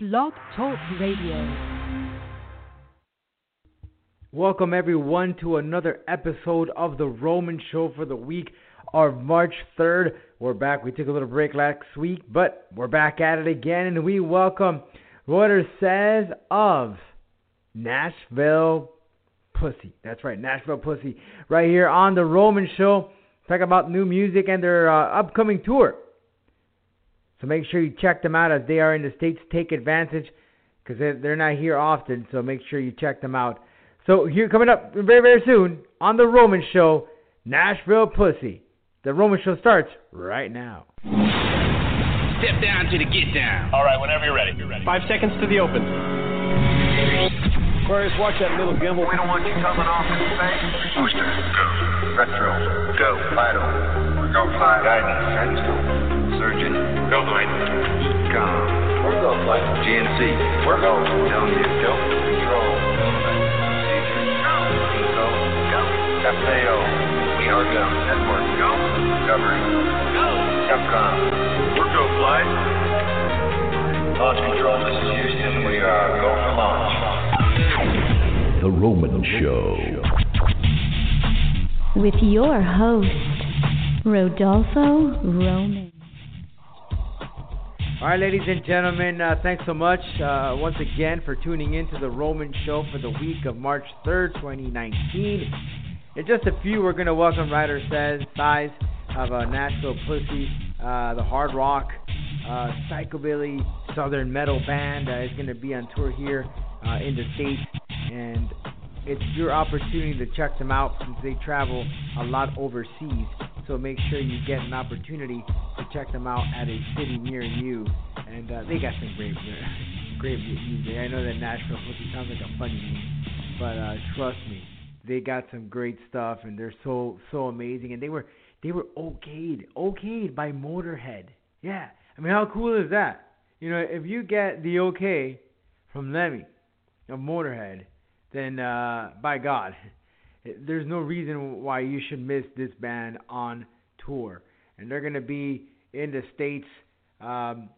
Blog Talk Radio. Welcome everyone to another episode of the Roman Show for the week of March 3rd. We're back. We took a little break last week, but we're back at it again, and we welcome Ruyter Suys of Nashville Pussy. That's right, Nashville Pussy. Right here on the Roman Show. Talk about new music and their uh, upcoming tour. So make sure you check them out as they are in the States. Take advantage because they're not here often, so make sure you check them out. So here coming up very, very soon on the Roman Show, Nashville Pussy. The Roman Show starts right now. Step down to the get down. All right, whenever you're ready. You're ready. Five seconds to the open. Aquarius, watch that little gimbal. We don't want you coming off in space. Booster, go. Retro, Go. Vital, Go fly. Guidance, guidance, go. Surgeon, Go flight. EECOM, We're go flight. GNC, We're go. TELMU, go. Control. Procedure, Go. Go. FAO. we are go. Network. Go. Discovery, Go. Capcom, We're go flight. Launch Control, this is Houston, we are go for launch. The Roman Show. with your host, Rodolfo Roman. All right, ladies and gentlemen, uh, thanks so much uh, once again for tuning in to the Roman Show for the week of March 3rd, 2019. In just a few, we're going to welcome Ruyter Says, Size of uh, Nashville Pussy, uh, the hard rock, uh, psychobilly, southern metal band that is going to be on tour here uh, in the States. And it's your opportunity to check them out since they travel a lot overseas. So make sure you get an opportunity to check them out at a city near you. And uh, they got some great, great music. I know that Nashville sounds like a funny name, but uh, trust me, they got some great stuff, and they're so so amazing. And they were they were okayed, okayed by Motorhead. Yeah, I mean, how cool is that? You know, if you get the okay from Lemmy of Motorhead, then uh, by God, there's no reason why you should miss this band on tour. And they're going to be in the States. Um,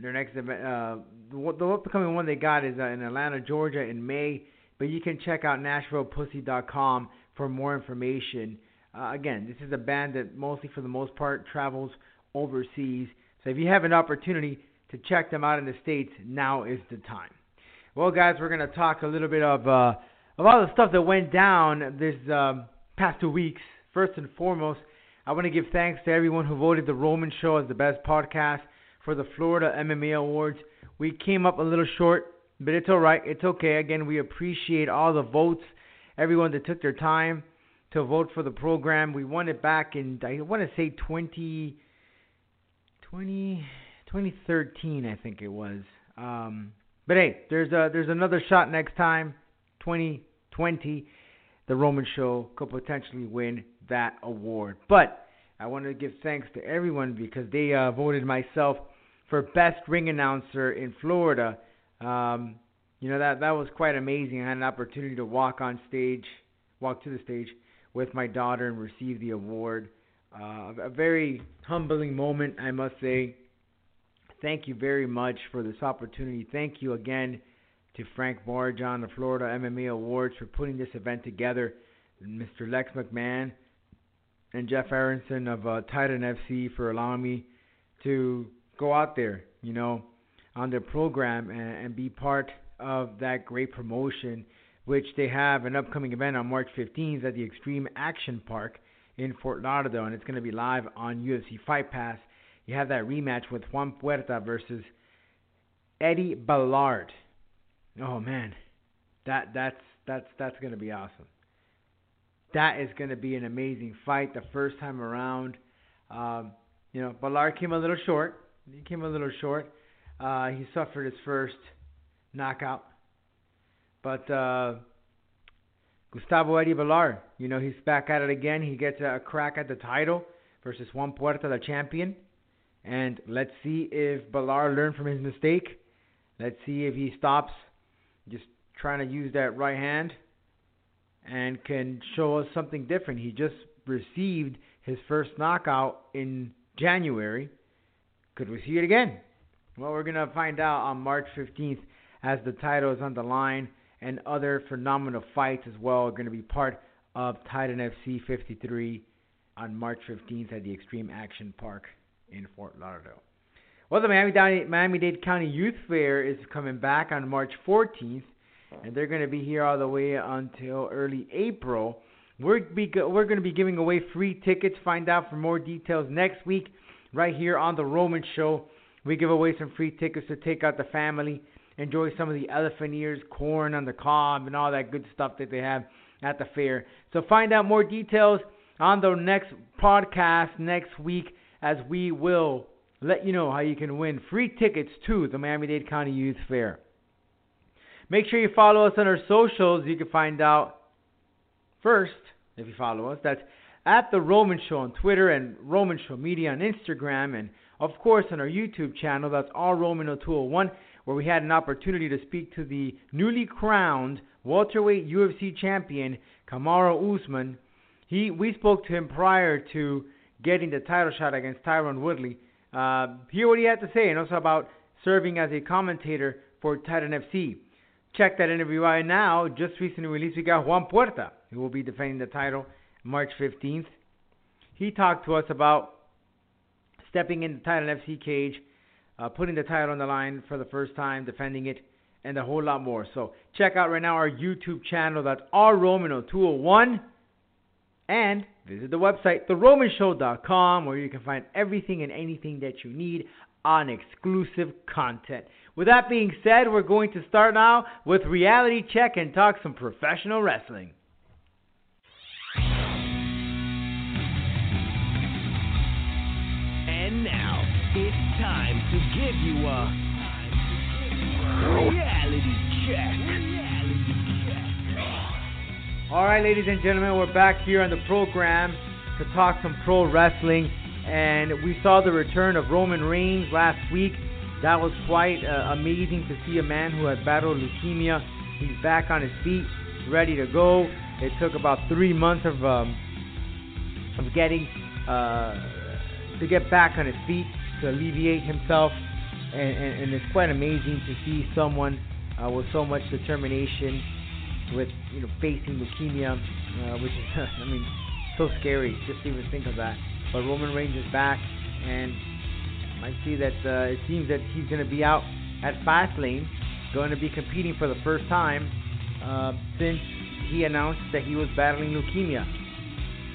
their next event, uh, the, the upcoming one they got is uh, in Atlanta, Georgia in May. But you can check out NashvillePussy.com for more information. Uh, again, this is a band that mostly, for the most part, travels overseas. So if you have an opportunity to check them out in the States, now is the time. Well, guys, we're to talk a little bit of uh, of all the stuff that went down this um, past two weeks. First and foremost, I want to give thanks to everyone who voted the Roman Show as the best podcast for the Florida MMA Awards. We came up a little short, but it's all right. It's okay. Again, we appreciate all the votes, everyone that took their time to vote for the program. We won it back in, I want to say 20, 20, 2013, I think it was. Um, but hey, there's a there's another shot next time, 2020. The Roman Show could potentially win that award. But I want to give thanks to everyone because they uh, voted myself for best ring announcer in Florida. Um, you know that that was quite amazing. I had an opportunity to walk on stage, walk to the stage with my daughter and receive the award. Uh, a very humbling moment, I must say. Thank you very much for this opportunity. Thank you again to Frank Barjon, the Florida MMA Awards, for putting this event together. Mr. Lex McMahon and Jeff Aronson of uh, Titan FC for allowing me to go out there, you know, on their program and, and be part of that great promotion, which they have an upcoming event on March 15th at the Extreme Action Park in Fort Lauderdale, and it's going to be live on UFC Fight Pass. You have that rematch with Juan Puerta versus Eddie Balart. Oh man, that that's that's that's to be awesome. That is to be an amazing fight the first time around. Um, you know, Balart came a little short. He came a little short. Uh, he suffered his first knockout, but uh, Gustavo Eddie Balart, you know, he's back at it again. He gets a crack at the title versus Juan Puerta, the champion. And let's see if Balart learned from his mistake. Let's see if he stops just trying to use that right hand and can show us something different. He just received his first knockout in January. Could we see it again? Well, we're going to find out on March 15th as the title is on the line and other phenomenal fights as well are going to be part of Titan FC 53 on March 15th at the Extreme Action Park in Fort Lauderdale. Well, the Miami-Dade County Youth Fair is coming back on March 14th, and they're going to be here all the way until early April. We're, be, we're going to be giving away free tickets. Find out for more details next week right here on The Roman Show. We give away some free tickets to take out the family, enjoy some of the elephant ears, corn on the cob, and all that good stuff that they have at the fair. So find out more details on the next podcast next week as we will let you know how you can win free tickets to the Miami-Dade County Youth Fair. Make sure you follow us on our socials. You can find out first if you follow us. That's at the Roman Show on Twitter and Roman Show Media on Instagram, and of course on our YouTube channel. That's all Roman 201, where we had an opportunity to speak to the newly crowned welterweight UFC champion Kamaru Usman. He we spoke to him prior to getting the title shot against Tyron Woodley. Uh, hear what he had to say, and also about serving as a commentator for Titan FC. Check that interview out now. Just recently released, we got Juan Puerta, who will be defending the title March 15th. He talked to us about stepping in the Titan FC cage, uh, putting the title on the line for the first time, defending it, and a whole lot more. So check out right now our YouTube channel. That's R Romano 201. And visit the website, theromanshow.com, where you can find everything and anything that you need on exclusive content. With that being said, we're going to start now with Reality Check and talk some professional wrestling. And now, it's time to give you a reality check. All right, ladies and gentlemen, we're back here on the program to talk some pro wrestling. And we saw the return of Roman Reigns last week. That was quite uh, amazing to see a man who had battled leukemia. He's back on his feet, ready to go. It took about three months of um, of getting uh, to get back on his feet to alleviate himself, and, and, and it's quite amazing to see someone uh, with so much determination, with you know facing leukemia, uh, which is I mean so scary just to even think of that. But Roman Reigns is back, and I see that uh, it seems that he's going to be out at Fastlane, going to be competing for the first time uh, since he announced that he was battling leukemia.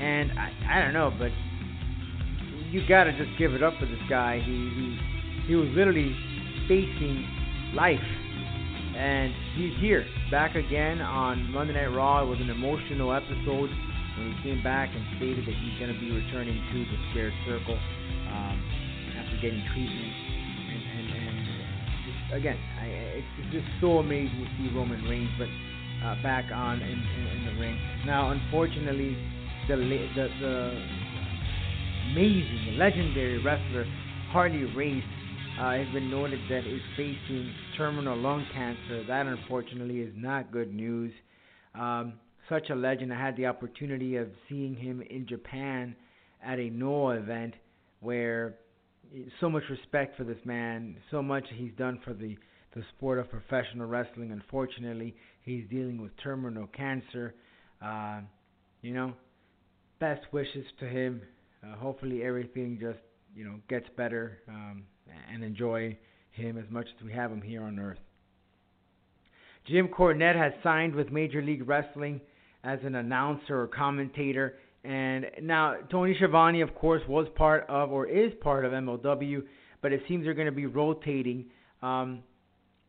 And I, I don't know, but you got to just give it up for this guy. He he he was literally facing life, and he's here, back again on Monday Night Raw. It was an emotional episode when he came back and stated that he's going to be returning to the squared circle um, after getting treatment. And, and, and just, again, I, it's, it's just so amazing to see Roman Reigns, but uh, back on in, in, in the ring. Now, unfortunately, the the, the amazing, legendary wrestler Harley Race uh, has been noted that is facing terminal lung cancer. That unfortunately is not good news. Um, such a legend. I had the opportunity of seeing him in Japan at a Noah event where so much respect for this man, so much he's done for the, the sport of professional wrestling. Unfortunately, he's dealing with terminal cancer. Uh, you know, best wishes to him. Uh, hopefully, everything just you know gets better um, and enjoy him as much as we have him here on Earth. Jim Cornette has signed with Major League Wrestling as an announcer or commentator. And now Tony Schiavone, of course, was part of or is part of MLW, but it seems they're going to be rotating. Um,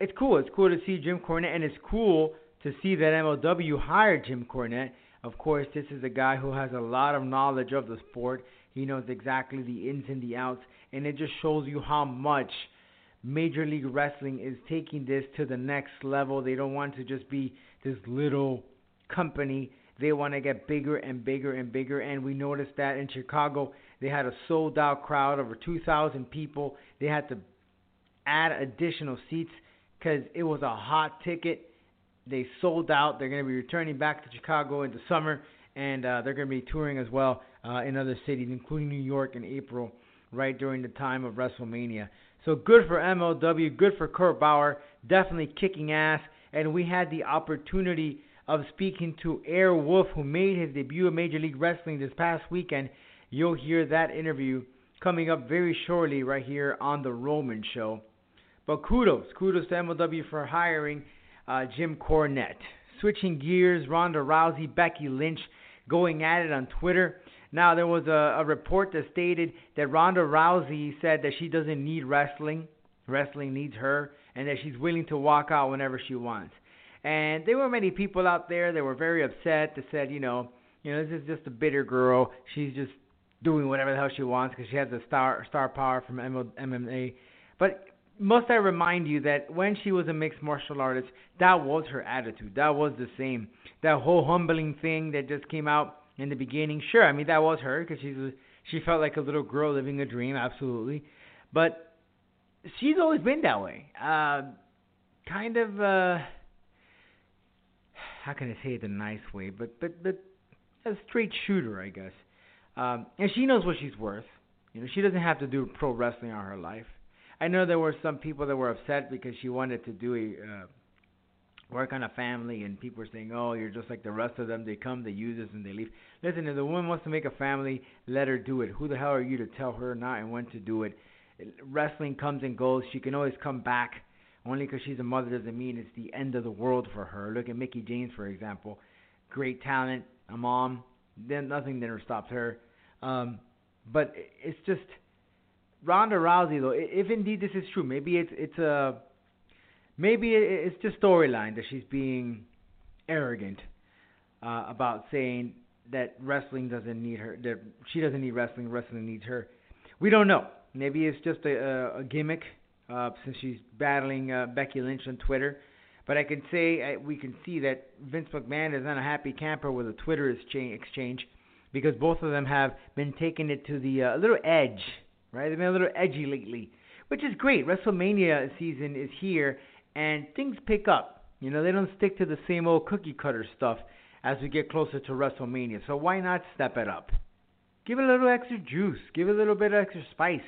it's cool. It's cool to see Jim Cornette, and it's cool to see that MLW hired Jim Cornette. Of course, this is a guy who has a lot of knowledge of the sport. He knows exactly the ins and the outs, and it just shows you how much Major League Wrestling is taking this to the next level. They don't want to just be this little company. They want to get bigger and bigger and bigger. And we noticed that in Chicago, they had a sold out crowd, over 2,000 people. They had to add additional seats because it was a hot ticket. They sold out. They're going to be returning back to Chicago in the summer, and uh, they're going to be touring as well uh, in other cities, including New York in April, right during the time of WrestleMania. So good for MLW, good for Court Bauer, definitely kicking ass. And we had the opportunity of speaking to Air Wolf, who made his debut in Major League Wrestling this past weekend. You'll hear that interview coming up very shortly right here on the Roman Show. But kudos, kudos to MLW for hiring uh, Jim Cornette. Switching gears, Ronda Rousey, Becky Lynch going at it on Twitter. Now, there was a, a report that stated that Ronda Rousey said that she doesn't need wrestling, wrestling needs her, and that she's willing to walk out whenever she wants. And there were many people out there that were very upset that said, you know, you know, this is just a bitter girl. She's just doing whatever the hell she wants because she has the star star power from MMA. But must I remind you that when she was a mixed martial artist, that was her attitude. That was the same. That whole humbling thing that just came out in the beginning. Sure, I mean that was her because she's a, she felt like a little girl living a dream, absolutely. But she's always been that way. Uh, kind of. Uh, how can I say it a nice way? But but but a straight shooter, I guess. Um, and she knows what she's worth. You know, she doesn't have to do pro wrestling all her life. I know there were some people that were upset because she wanted to do a uh, work on a family, and people are saying, "Oh, you're just like the rest of them. They come, they use us, and they leave." Listen, if the woman wants to make a family, let her do it. Who the hell are you to tell her not and when to do it? Wrestling comes and goes. She can always come back. Only because she's a mother doesn't mean it's the end of the world for her. Look at Mickie James, for example. Great talent, a mom. Then nothing never stops her. Um, but it's just Ronda Rousey, though. If indeed this is true, maybe it's it's a maybe it's just storyline that she's being arrogant uh, about saying that wrestling doesn't need her. That she doesn't need wrestling. Wrestling needs her. We don't know. Maybe it's just a, a gimmick uh, since she's battling uh, Becky Lynch on Twitter. But I can say uh, we can see that Vince McMahon is not a happy camper with a Twitter exchange because both of them have been taking it to the uh, little edge, right? They've been a little edgy lately, which is great. WrestleMania season is here, and things pick up. You know, they don't stick to the same old cookie cutter stuff as we get closer to WrestleMania. So why not step it up? Give it a little extra juice. Give it a little bit of extra spice,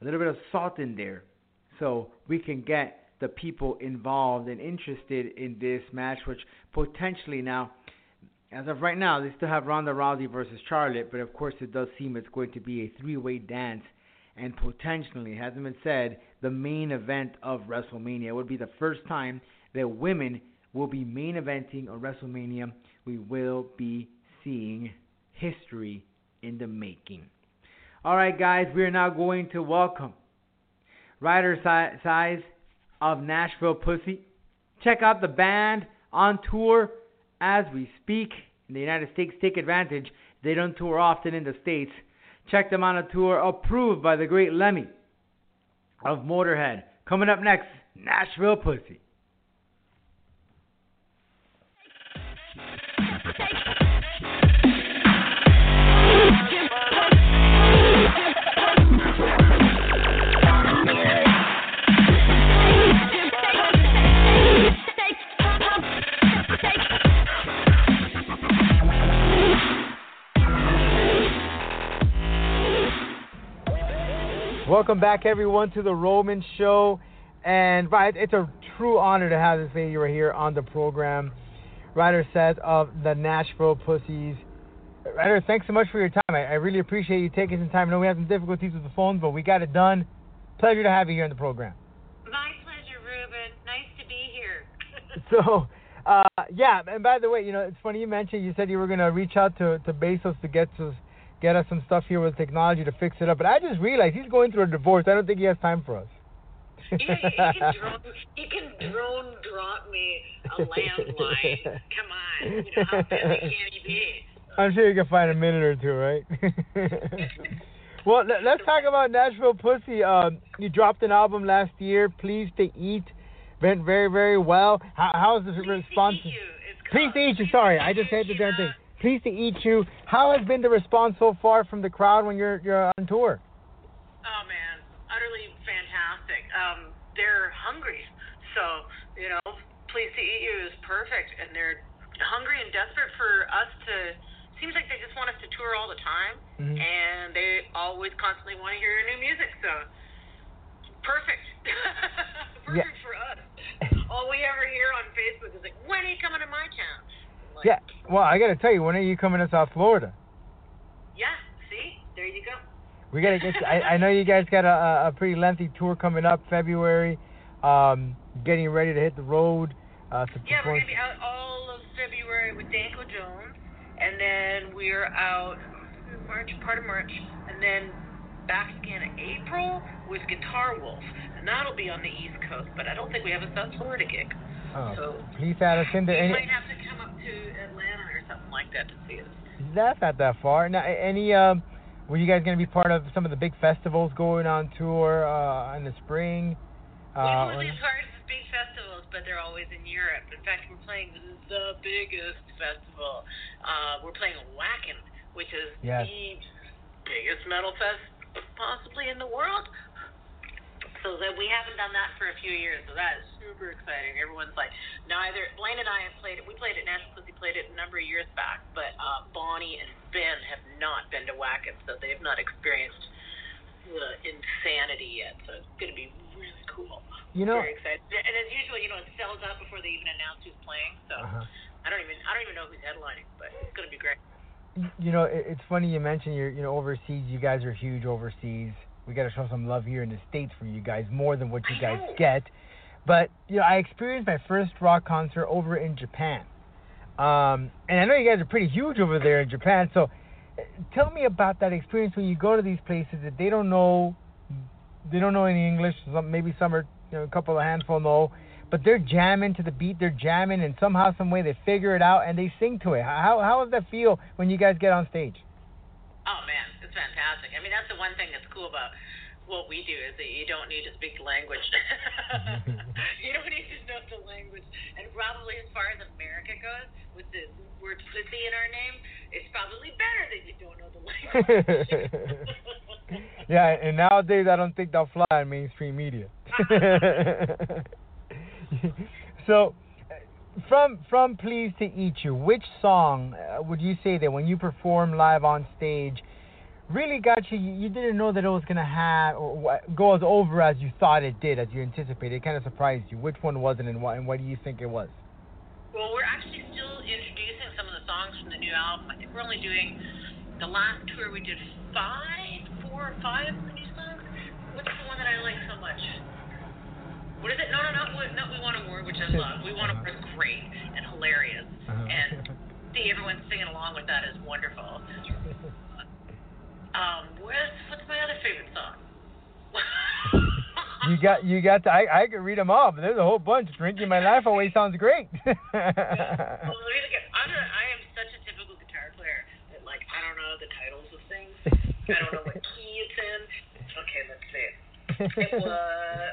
a little bit of salt in there so we can get the people involved and interested in this match, which potentially now, as of right now, they still have Ronda Rousey versus Charlotte, but of course it does seem it's going to be a three-way dance, and potentially, hasn't been said, the main event of WrestleMania. It would be the first time that women will be main eventing a WrestleMania. We will be seeing history in the making. All right, guys, we are now going to welcome Ruyter Suys of Nashville Pussy. Check out the band on tour as we speak in the United States. Take advantage. They don't tour often in the States. Check them on a tour approved by the great Lemmy of Motorhead. Coming up next, Nashville Pussy. Welcome back, everyone, to the Roman Show. And right, it's a true honor to have this lady right here on the program. Ruyter Suys of the Nashville Pussies. Ruyter, thanks so much for your time. I, I, really appreciate you taking some time. I know we have some difficulties with the phone, but we got it done. Pleasure to have you here on the program. My pleasure, Ruben. Nice to be here. so, uh, yeah, and by the way, you know, it's funny you mentioned you said you were going to reach out to, to Bezos to get to get us some stuff here with technology to fix it up. But I just realized he's going through a divorce. I don't think he has time for us. he can drone, he can drone drop me a landline. Come on, you know how busy can he be? I'm sure you can find a minute or two, right? well, let's talk about Nashville Pussy. Um, you dropped an album last year, Pleased to Eat. Went very, very well. How, how's the Pleased response? To. Pleased to eat you. Sorry, I just said the damn thing. Pleased to eat you. How has been the response so far from the crowd when you're you're on tour? Oh man, utterly fantastic. Um, they're hungry, so you know, pleased to eat you is perfect, and they're hungry and desperate for us to. Seems like they just want us to tour all the time, mm-hmm. and they always constantly want to hear your new music. So Perfect. Yeah. Perfect for us. All we ever hear on Facebook is like, when are you coming to my town? Like, Yeah. Well, I gotta tell you, when are you coming to South Florida? Yeah, see? There you go. We gotta get. I, I know you guys got a, a pretty lengthy tour coming up February. Um, getting ready to hit the road. Uh, to Yeah, we're going to be out all of February with Danko Jones, and then we're out March, part of March, and then back again in April with Guitar Wolf, and that'll be on the East Coast, but I don't think we have a South Florida gig. Oh, So please add us into you might have to come up to Atlanta or something like that to see us. That's not that far. Now, any um, were you guys gonna be part of some of the big festivals going on tour uh, in the spring? we Uh, or- part of the big festivals, but they're always in Europe. In fact, we're playing the biggest festival. Uh, we're playing Wacken, which is Yes. the biggest metal fest possibly in the world. So that we haven't done that for a few years, so that is super exciting. Everyone's like, neither Blaine and I have played it. We played it. Nashville Pussy played it a number of years back, but uh, Bonnie and Ben have not been to Wacken, so they've not experienced the insanity yet. So it's going to be really cool. You know- very excited. And as usual, you know, it sells out before they even announce who's playing. So Uh-huh. I don't even I don't even know who's headlining, but it's going to be great. You know, it's funny you mentioned you're, you know, overseas. You guys are huge overseas. We got to show some love here in the states for you guys, more than what you guys get. But you know, I experienced my first rock concert over in Japan, um, and I know you guys are pretty huge over there in Japan. So, uh, tell me about that experience when you go to these places that they don't know, they don't know any English. Some, maybe some are, you know, a couple, a handful know, but they're jamming to the beat. They're jamming, and somehow, some way, they figure it out and they sing to it. How how does that feel when you guys get on stage? Oh man, fantastic. I mean, that's the one thing that's cool about what we do is that you don't need to speak the language. you don't need to know the language. And probably as far as America goes, with the word pussy in our name, it's probably better that you don't know the language. yeah, and nowadays I don't think they'll fly in mainstream media. so, uh, from from Pleased to Eat You, which song uh, would you say that when you perform live on stage really got you? You didn't know that it was gonna have or go as over as you thought it did, as you anticipated. It kind of surprised you. Which one was it, and what and what do you think it was? Well, we're actually still introducing some of the songs from the new album. I think we're only doing the last tour we did five, four or five of the new songs. What's the one that I like so much? What is it? No, no, no, we- no. We want a war, which I love. We want a war is great and hilarious, Uh-huh. and see everyone singing along with that is wonderful. Um, where's what's my other favorite song? You got you got to, I I could read them all, but there's a whole bunch. Drinking my life away sounds great. Well, let me look at- I'm a, I am such a typical guitar player that like I don't know the titles of things. I don't know what key it's in. Okay, let's see. It was.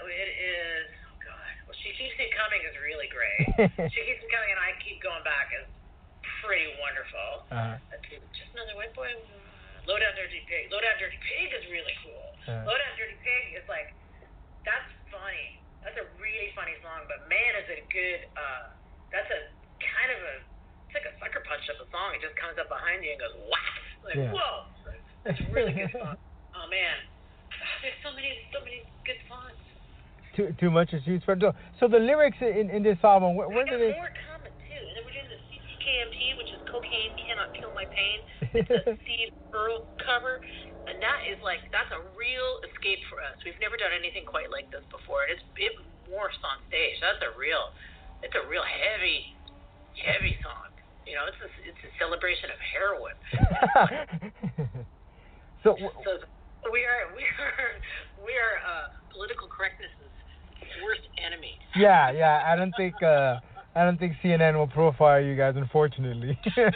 It is. Oh God. Well, she keeps me coming is really great. She keeps me coming, and I keep going back is pretty wonderful. uh, Let's. Just another white boy. Low down dirty pig. Low down dirty pig is really cool. Uh. Low down dirty pig is like that's funny. That's a really funny song, but man, is it a good. Uh, that's a kind of a it's like a sucker punch of a song. It just comes up behind you and goes whack. Like Yeah. whoa. It's a really good song. Oh man, there's so many so many good songs. too too much to choose from. So- So the lyrics in in this album, where, where did got more coming too. And then we're doing the CCKMP, which is cocaine cannot kill my pain. It's a Steve Earle cover, and that is like that's a real escape for us. We've never done anything quite like this before. It's it morphs on stage. That's a real, it's a real heavy, heavy song. You know, it's a it's a celebration of heroin. so So we are we are we are uh, political correctness's worst enemy. yeah, yeah. I don't think uh I don't think CNN will profile you guys, unfortunately. CNN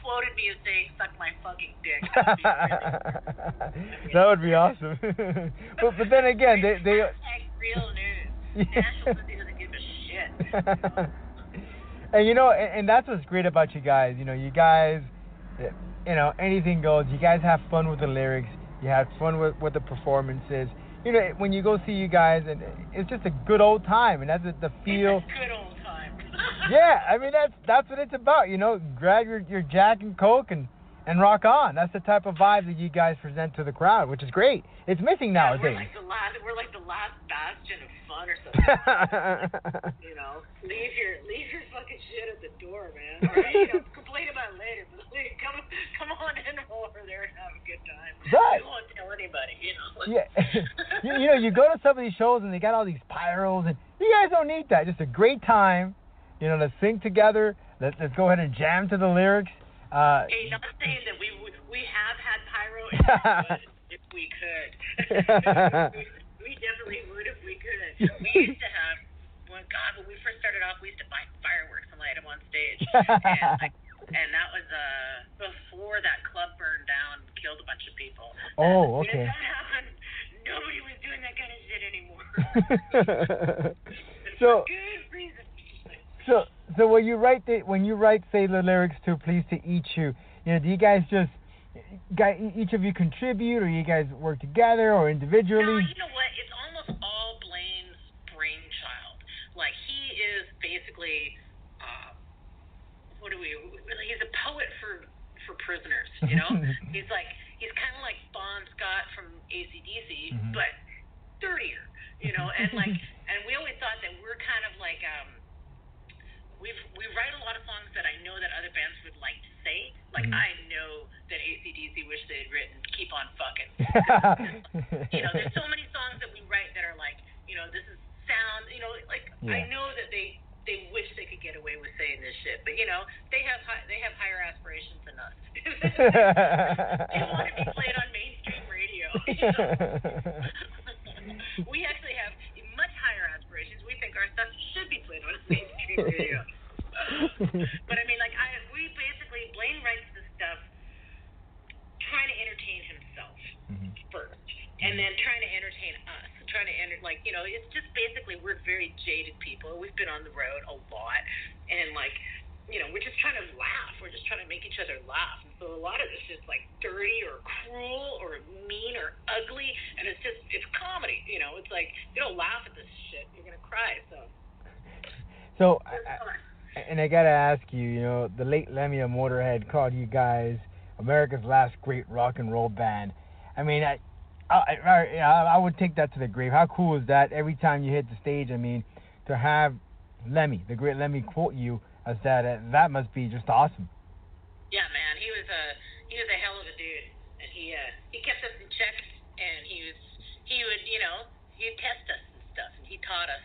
quoted me as saying "suck my fucking dick," that would be really that would be awesome. but but then again, they they. Real news. Nashville Pussy doesn't give a shit. and you know, and, and that's what's great about you guys. You know, you guys, you know, anything goes. You guys have fun with the lyrics. You had fun with with the performances. You know, when you go see you guys, and it's just a good old time, and that's the- the feel. It's a good old time. Yeah, I mean that's that's what it's about. You know, grab your your Jack and Coke and and rock on. That's the type of vibe that you guys present to the crowd, which is great. It's missing Yeah, we're like the last. We're like the last bastion of fun or something. you know, leave your leave your fucking shit at the door, man. Or you know, complain about it later, but come come on in over there and have a good time. Right. We won't tell anybody, you know. Yeah, you, you know, you go to some of these shows and they got all these pyros, and you guys don't need that. Just a great time. You know, let's sing together. Let's let's go ahead and jam to the lyrics. Uh, Hey, not saying that we we have had pyro and we would if we could. we, we definitely would if we could. We used to have, well, God, when we first started off, we used to buy fireworks and light them on stage, and like, and that was uh before that club burned down, and killed a bunch of people. Oh, okay. When that happened, nobody was doing that kind of shit anymore. So for good reason. so so when you write the when you write say the lyrics to "Pleased to Eat You," you know, do you guys just guy each of you contribute, or you guys work together, or No, individually? you know what? It's almost all Blaine's brainchild. Like he is basically, uh, what do we? He's a poet for for prisoners. You know, he's like he's kind of like Bon Scott from ACDC, Mhm. but dirtier. You know, and like and we always thought that we're kind of like um. We've, we write a lot of songs that I know that other bands would like to say. Like, Mhm. I know that ACDC wish they had written Keep On Fucking you know, there's so many songs that we write that are like, you know, this is sound, you know, like I know that they they wish they could get away with saying this shit, but you know, they have high, they have higher aspirations than us. they want to be played on mainstream radio. You know? we actually have much higher aspirations. We think our stuff should be played on mainstream radio. but I mean, like, I we basically Blaine writes this stuff trying to entertain himself Mhm. first, and then trying to entertain us, trying to enter like you know, it's just basically we're very jaded people. We've been on the road a lot, and like. You know, we're just trying to laugh. We're just trying to make each other laugh. And so a lot of this is like dirty or cruel or mean or ugly, and it's just it's comedy. You know, it's like you don't laugh at this shit, you're gonna cry. So So, I. And I gotta ask you, you know, the late Lemmy of Motorhead called you guys America's last great rock and roll band. I mean, I, I, I, I would take that to the grave. How cool is that? Every time you hit the stage, I mean, to have Lemmy, the great Lemmy, quote you as that, uh, that must be just awesome. Yeah, man, he was a he was a hell of a dude, and he uh he kept us in check, and he was he would you know he'd test us and stuff, and he taught us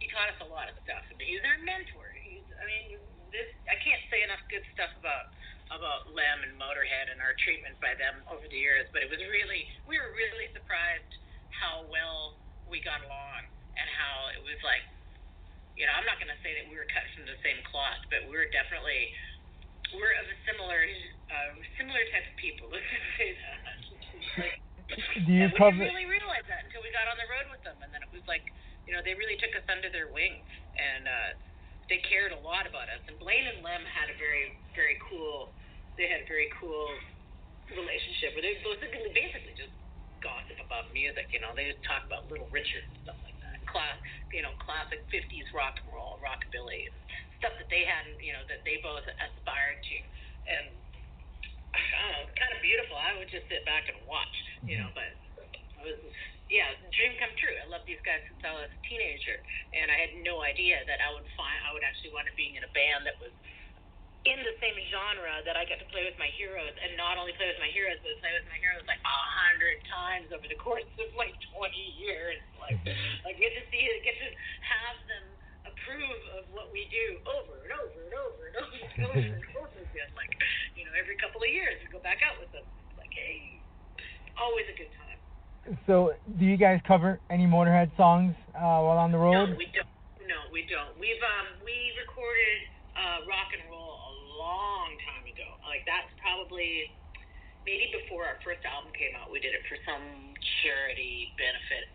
he taught us a lot of stuff, and he was our mentor. He's I mean this I can't say enough good stuff about about Lem and Motorhead and our treatment by them over the years, but it was really we were really surprised how well we got along and how it was like you know I'm not gonna say that we were cut from the same cloth, but we were definitely we're of a similar uh, similar type of people. Let's just say that. Like, Do you and we didn't really realize that until we got on the road with them, and then it was like, you know, they really took us under their wing, and uh, they cared a lot about us. And Blaine and Lem had a very, very cool. They had a very cool relationship where they basically, basically just gossip about music. You know, they just talk about Little Richard and stuff like that, class, you know, classic '50s rock and roll, rockabilly, stuff that they hadn't, you know, that they both aspired to, and I don't know, kind of beautiful. I would just sit back and watch, you know, mm-hmm. but I was, yeah, dream come true. I loved these guys since I was a teenager, and I had no idea that I would find I would actually wind up being in a band that was in the same genre that I got to play with my heroes, and not only play with my heroes, but play with my heroes like a hundred times over the course of like 20 years. Like, I get to see it, get to have them approve of what we do over and over and over and over and over and over again. Like, you know, every couple of years we go back out with them. It's like, hey, always a good time. So, do you guys cover any Motorhead songs uh, while on the road? No, we don't. No, we don't. We've um we recorded uh rock and roll long time ago. Like that's probably maybe before our first album came out. We did it for some charity benefit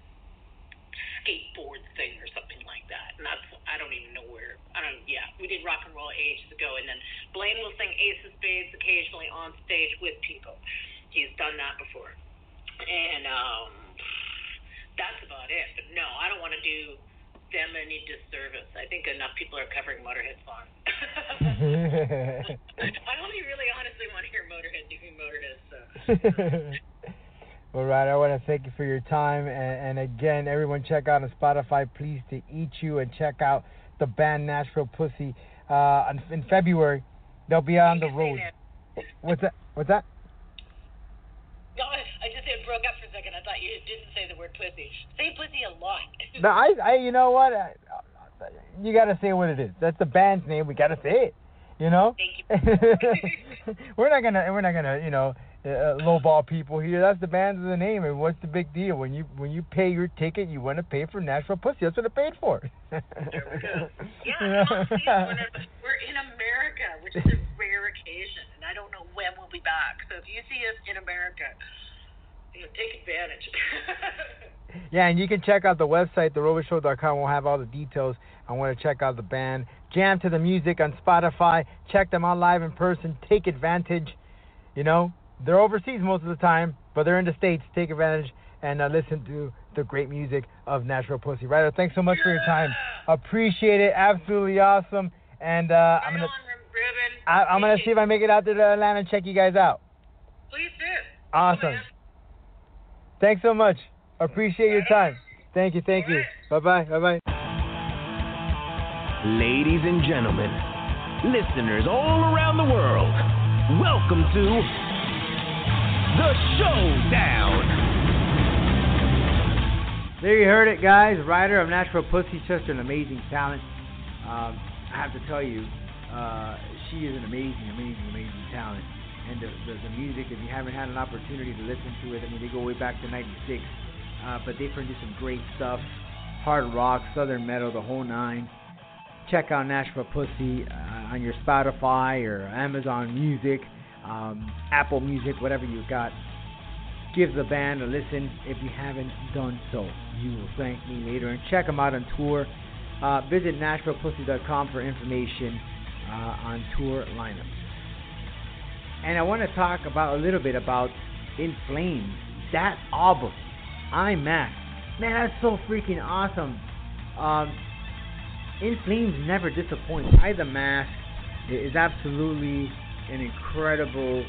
skateboard thing or something like that. And that's I don't even know where. I don't. Yeah, we did rock and roll ages ago, and then Blaine will sing Ace of Spades occasionally on stage with people. He's done that before, and um, that's about it. But no, I don't want to do them any disservice. I think enough people are covering Motorhead songs. I only really honestly want to hear Motorhead doing Motorhead. So. All right, I want to thank you for your time, and, and again, everyone, check out on Spotify, pleased to eat you, and check out the band Nashville Pussy. Uh, in, in February, they'll be on the road. What's that? What's that? No, I just it broke up for a second. I thought you didn't say the word pussy. Say pussy a lot. no, I, I, you know what? I, you gotta say what it is. That's the band's name. We gotta say it. You know. Thank you. we're not gonna, we're not gonna, you know, uh, lowball people here. That's the band's the name. And what's the big deal? When you when you pay your ticket, you want to pay for Nashville Pussy. That's what it paid for. there we go. Yeah, well, see, we're in America, which is a rare occasion, and I don't know when we'll be back. So if you see us in America, you know, take advantage. yeah, and you can check out the website, theromanshow.com. We'll have all the details. I want to check out the band. Jam to the music on Spotify. Check them out live in person. Take advantage. You know, they're overseas most of the time, but they're in the States. Take advantage and uh, listen to the great music of Nashville Pussy. Ruyter, thanks so much for your time. Appreciate it. Absolutely awesome. And uh, I'm gonna I, I'm gonna see if I make it out to Atlanta and check you guys out. Please do. Awesome. Thanks so much. Appreciate your time. Thank you. Thank you. Bye bye. Bye bye. Ladies and gentlemen, listeners all around the world, welcome to the Showdown. There you heard it, guys. Ruyter of Nashville Pussy, just an amazing talent. Um, I have to tell you, uh, she is an amazing, amazing, amazing talent. And the, the, the music, if you haven't had an opportunity to listen to it, I mean, they go way back to '96, uh, but they produce some great stuff hard rock, southern metal, the whole nine. Check out Nashville Pussy uh, on your Spotify or Amazon Music, um, Apple Music, whatever you've got. Give the band a listen if you haven't done so. You will thank me later. And check them out on tour. Uh, visit NashvillePussy.com for information uh, on tour lineups. And I want to talk about a little bit about In Flames. That album, I the Mask. Man, that's so freaking awesome. Um, In Flames never disappoints. I the Mask is absolutely an incredible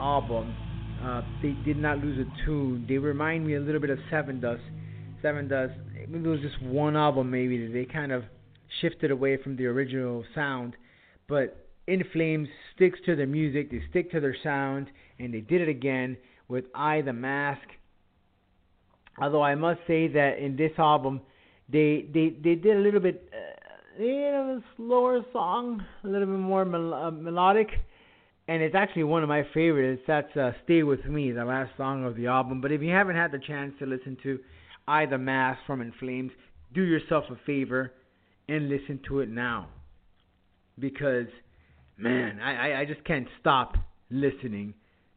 album. Uh, they did not lose a tune. They remind me a little bit of Sevendust. Seven Dust. It was just one album maybe that they kind of shifted away from the original sound, but In Flames sticks to their music. They stick to their sound, and they did it again with I the Mask. Although I must say that in this album, they they they did a little bit, uh, you know, slower song, a little bit more mel- uh, melodic, and it's actually one of my favorites. That's uh, "Stay with Me," the last song of the album. But if you haven't had the chance to listen to I the Mask from In Flames, do yourself a favor and listen to it now, because man, I I, just can't stop listening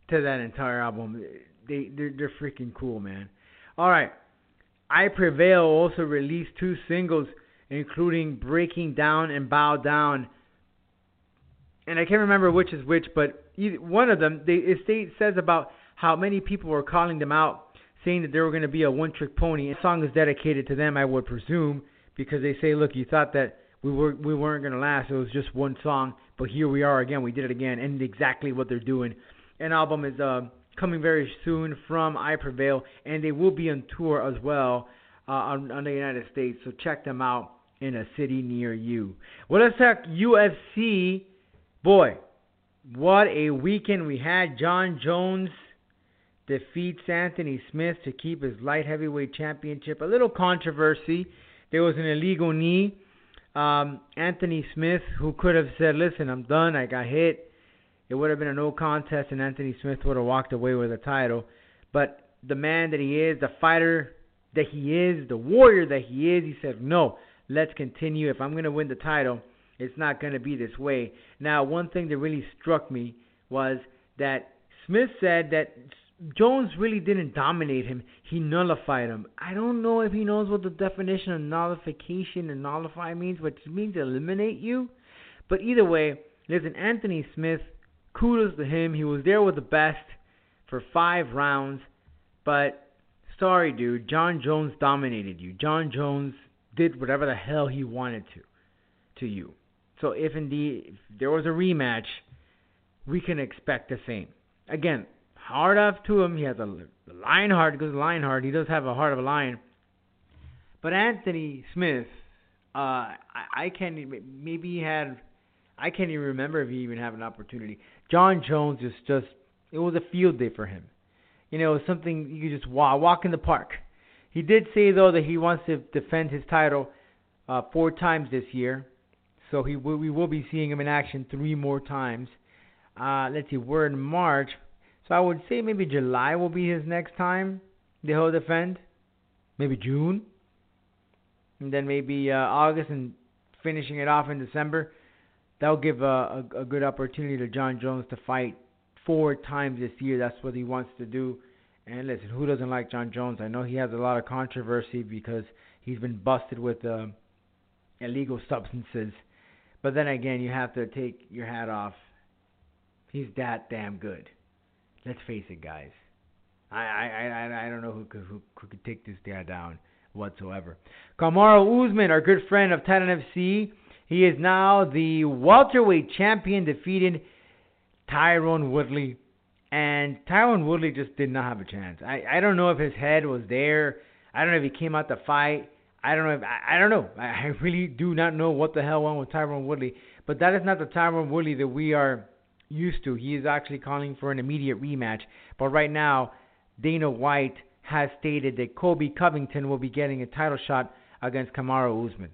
to that entire album. They they're, they're freaking cool, man. All right. I Prevail also released two singles, including Breaking Down and Bow Down. And I can't remember which is which, but one of them, they, it state, says about how many people were calling them out, saying that they were going to be a one trick pony. The song is dedicated to them, I would presume, because they say, look, you thought that we, were, we weren't to last. It was just one song, but here we are again. We did it again, and exactly what they're doing. An album is. Uh, coming very soon from I Prevail, and they will be on tour as well uh, on, on the United States. So check them out in a city near you. Well, let's talk UFC. Boy, what a weekend we had. Jon Jones defeats Anthony Smith to keep his light heavyweight championship. A little controversy. There was an illegal knee. Um, Anthony Smith, who could have said, "Listen, I'm done. I got hit." It would have been a no contest, and Anthony Smith would have walked away with the title. But the man that he is, the fighter that he is, the warrior that he is, he said, no, let's continue. If I'm going to win the title, it's not going to be this way. Now, one thing that really struck me was that Smith said that Jones really didn't dominate him. He nullified him. I don't know if he knows what the definition of nullification and nullify means, which means eliminate you. But either way, listen, Anthony Smith, kudos to him. He was there with the best for five rounds. But sorry, dude, Jon Jones dominated you. Jon Jones did whatever the hell he wanted to to you. So if indeed if there was a rematch, we can expect the same. Again, hard off to him. He has a, lion heart. Goes lion heart. He does have a heart of a lion. But Anthony Smith, uh, I, I can't. Maybe he had. I can't even remember if he even had an opportunity. Jon Jones is just. It was a field day for him. You know, it was something you could just walk, walk in the park. He did say though that he wants to defend his title uh, four times this year, so he we will be seeing him in action three more times. Uh, let's see, we're in March, so I would say maybe July will be his next time that he'll defend. Maybe June, and then maybe uh, August, and finishing it off in December. That'll give a, a, a good opportunity to Jon Jones to fight four times this year. That's what he wants to do. And listen, who doesn't like Jon Jones? I know he has a lot of controversy because he's been busted with uh, illegal substances. But then again, you have to take your hat off. He's that damn good. Let's face it, guys. I I I, I don't know who could who, who could take this guy down whatsoever. Kamaru Usman, our good friend of Titan FC, he is now the welterweight champion, defeated Tyrone Woodley. And Tyrone Woodley just did not have a chance. I, I don't know if his head was there. I don't know if he came out to fight. I don't know. If, I, I don't know. I, I really do not know what the hell went with Tyrone Woodley. But that is not the Tyrone Woodley that we are used to. He is actually calling for an immediate rematch. But right now, Dana White has stated that Colby Covington will be getting a title shot against Kamaru Usman.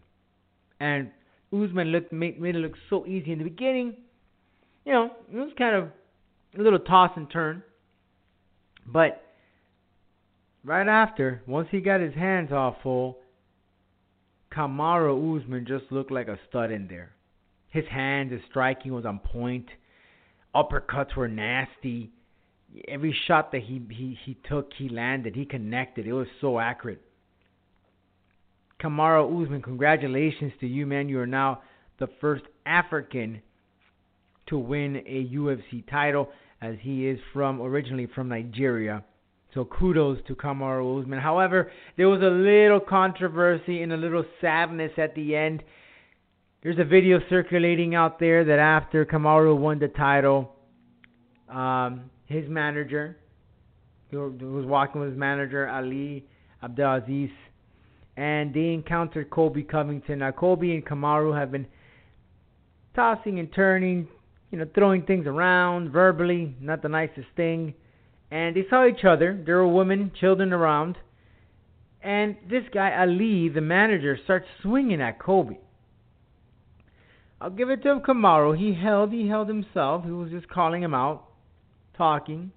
And Usman looked made, made it look so easy in the beginning. You know, it was kind of a little toss and turn. But right after, once he got his hands off full, Kamaru Usman just looked like a stud in there. His hands, his striking was on point. Uppercuts were nasty. Every shot that he, he, he took, he landed. He connected. It was so accurate. Kamaru Usman, congratulations to you, man. You are now the first African to win a UFC title, as he is from originally from Nigeria. So kudos to Kamaru Usman. However, there was a little controversy and a little sadness at the end. There's a video circulating out there that after Kamaru won the title, um, his manager, he was walking with his manager Ali Abdelaziz, and they encountered Colby Covington. Now Colby and Kamaru have been tossing and turning, you know, throwing things around verbally, not the nicest thing. And they saw each other. There were women, children around. And this guy, Ali, the manager, starts swinging at Colby. I'll give it to Kamaru. He held, he held himself. He was just calling him out, talking,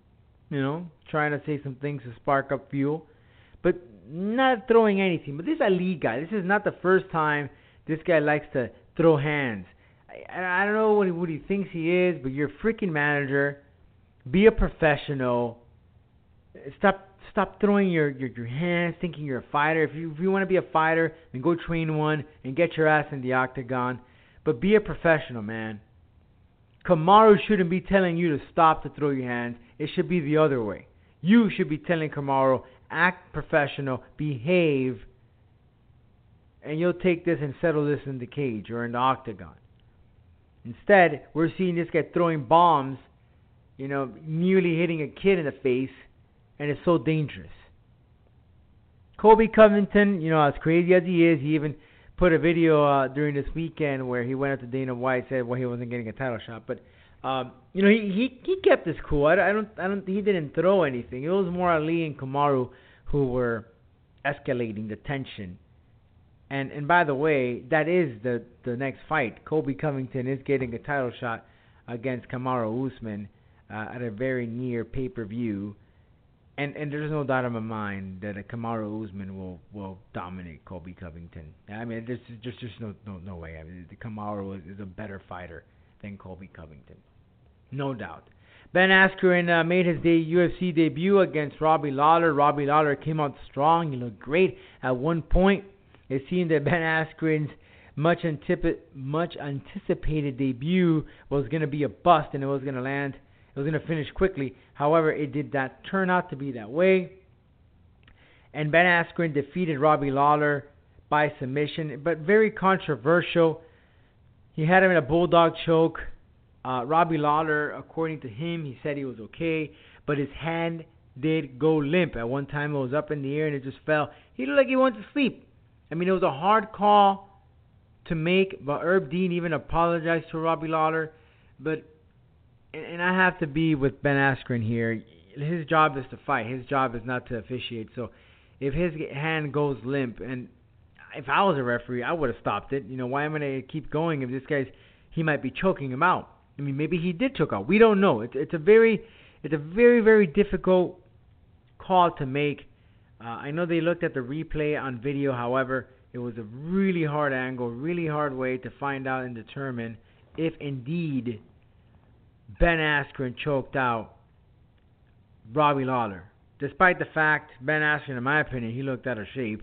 you know, trying to say some things to spark up fuel, but not throwing anything. But this a Ali guy, this is not the first time this guy likes to throw hands. I, I don't know what he, what he thinks he is, but you're a freaking manager. Be a professional. Stop stop throwing your, your, your hands thinking you're a fighter. If you if you want to be a fighter, then go train one and get your ass in the octagon. But be a professional, man. Kamaru shouldn't be telling you to stop to throw your hands. It should be the other way. You should be telling Kamaru, act professional, behave, and you'll take this and settle this in the cage or in the octagon. Instead, we're seeing this guy throwing bombs, you know, nearly hitting a kid in the face, and it's so dangerous. Colby Covington, you know, as crazy as he is, he even put a video uh, during this weekend where he went up to Dana White said well he wasn't getting a title shot, but um, you know he he he kept his cool. I, I don't I don't he didn't throw anything. It was more Ali and Kamaru who were escalating the tension. And and by the way, that is the the next fight. Colby Covington is getting a title shot against Kamaru Usman uh, at a very near pay per view and and there's no doubt in my mind that a Kamaru Usman will will dominate Colby Covington. I mean, there's just just no no no way. I mean, the Kamaru is, is a better fighter than Colby Covington, no doubt. Ben Askren uh, made his day, UFC debut against Robbie Lawler. Robbie Lawler came out strong. He looked great. At one point, it seemed that Ben Askren's much, antip- much anticipated debut was going to be a bust and it was going to land it was going to finish quickly. However, it did not turn out to be that way. And Ben Askren defeated Robbie Lawler by submission, but very controversial. he had him in a bulldog choke. Uh, Robbie Lawler, according to him, he said he was okay, but his hand did go limp. At one time, it was up in the air and it just fell. He looked like he went to sleep. I mean, it was a hard call to make, but Herb Dean even apologized to Robbie Lawler. But and, and I have to be with Ben Askren here. His job is to fight. His job is not to officiate. So if his hand goes limp, and if I was a referee, I would have stopped it. You know, why am I going to keep going if this guy's he might be choking him out? I mean, maybe he did choke out. We don't know. It's it's a very it's a very very difficult call to make. Uh, I know they looked at the replay on video. However, it was a really hard angle, really hard way to find out and determine if indeed Ben Askren choked out Robbie Lawler. Despite the fact Ben Askren, in my opinion, he looked out of shape.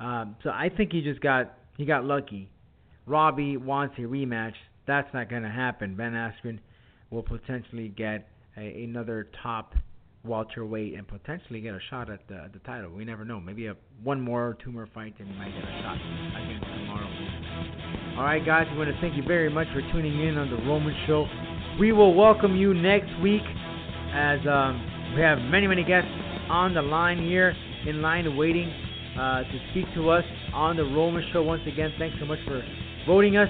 Um, so I think he just got he got lucky. Robbie wants a rematch. That's not going to happen. Ben Askren will potentially get a, another top welterweight and potentially get a shot at the, the title. We never know. Maybe a one more or two more fights and he might get a shot tomorrow. All right, guys. I want to thank you very much for tuning in on the Roman Show. We will welcome you next week as um, we have many many guests on the line here in line waiting uh, to speak to us on the Roman Show. Once again, thanks so much for voting us,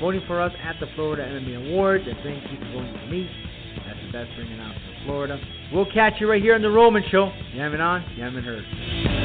voting for us at the Florida MMA Awards, and thank you for voting for me as the best ring announcer in Florida. We'll catch you right here on the Roman Show. You haven't on, you haven't heard.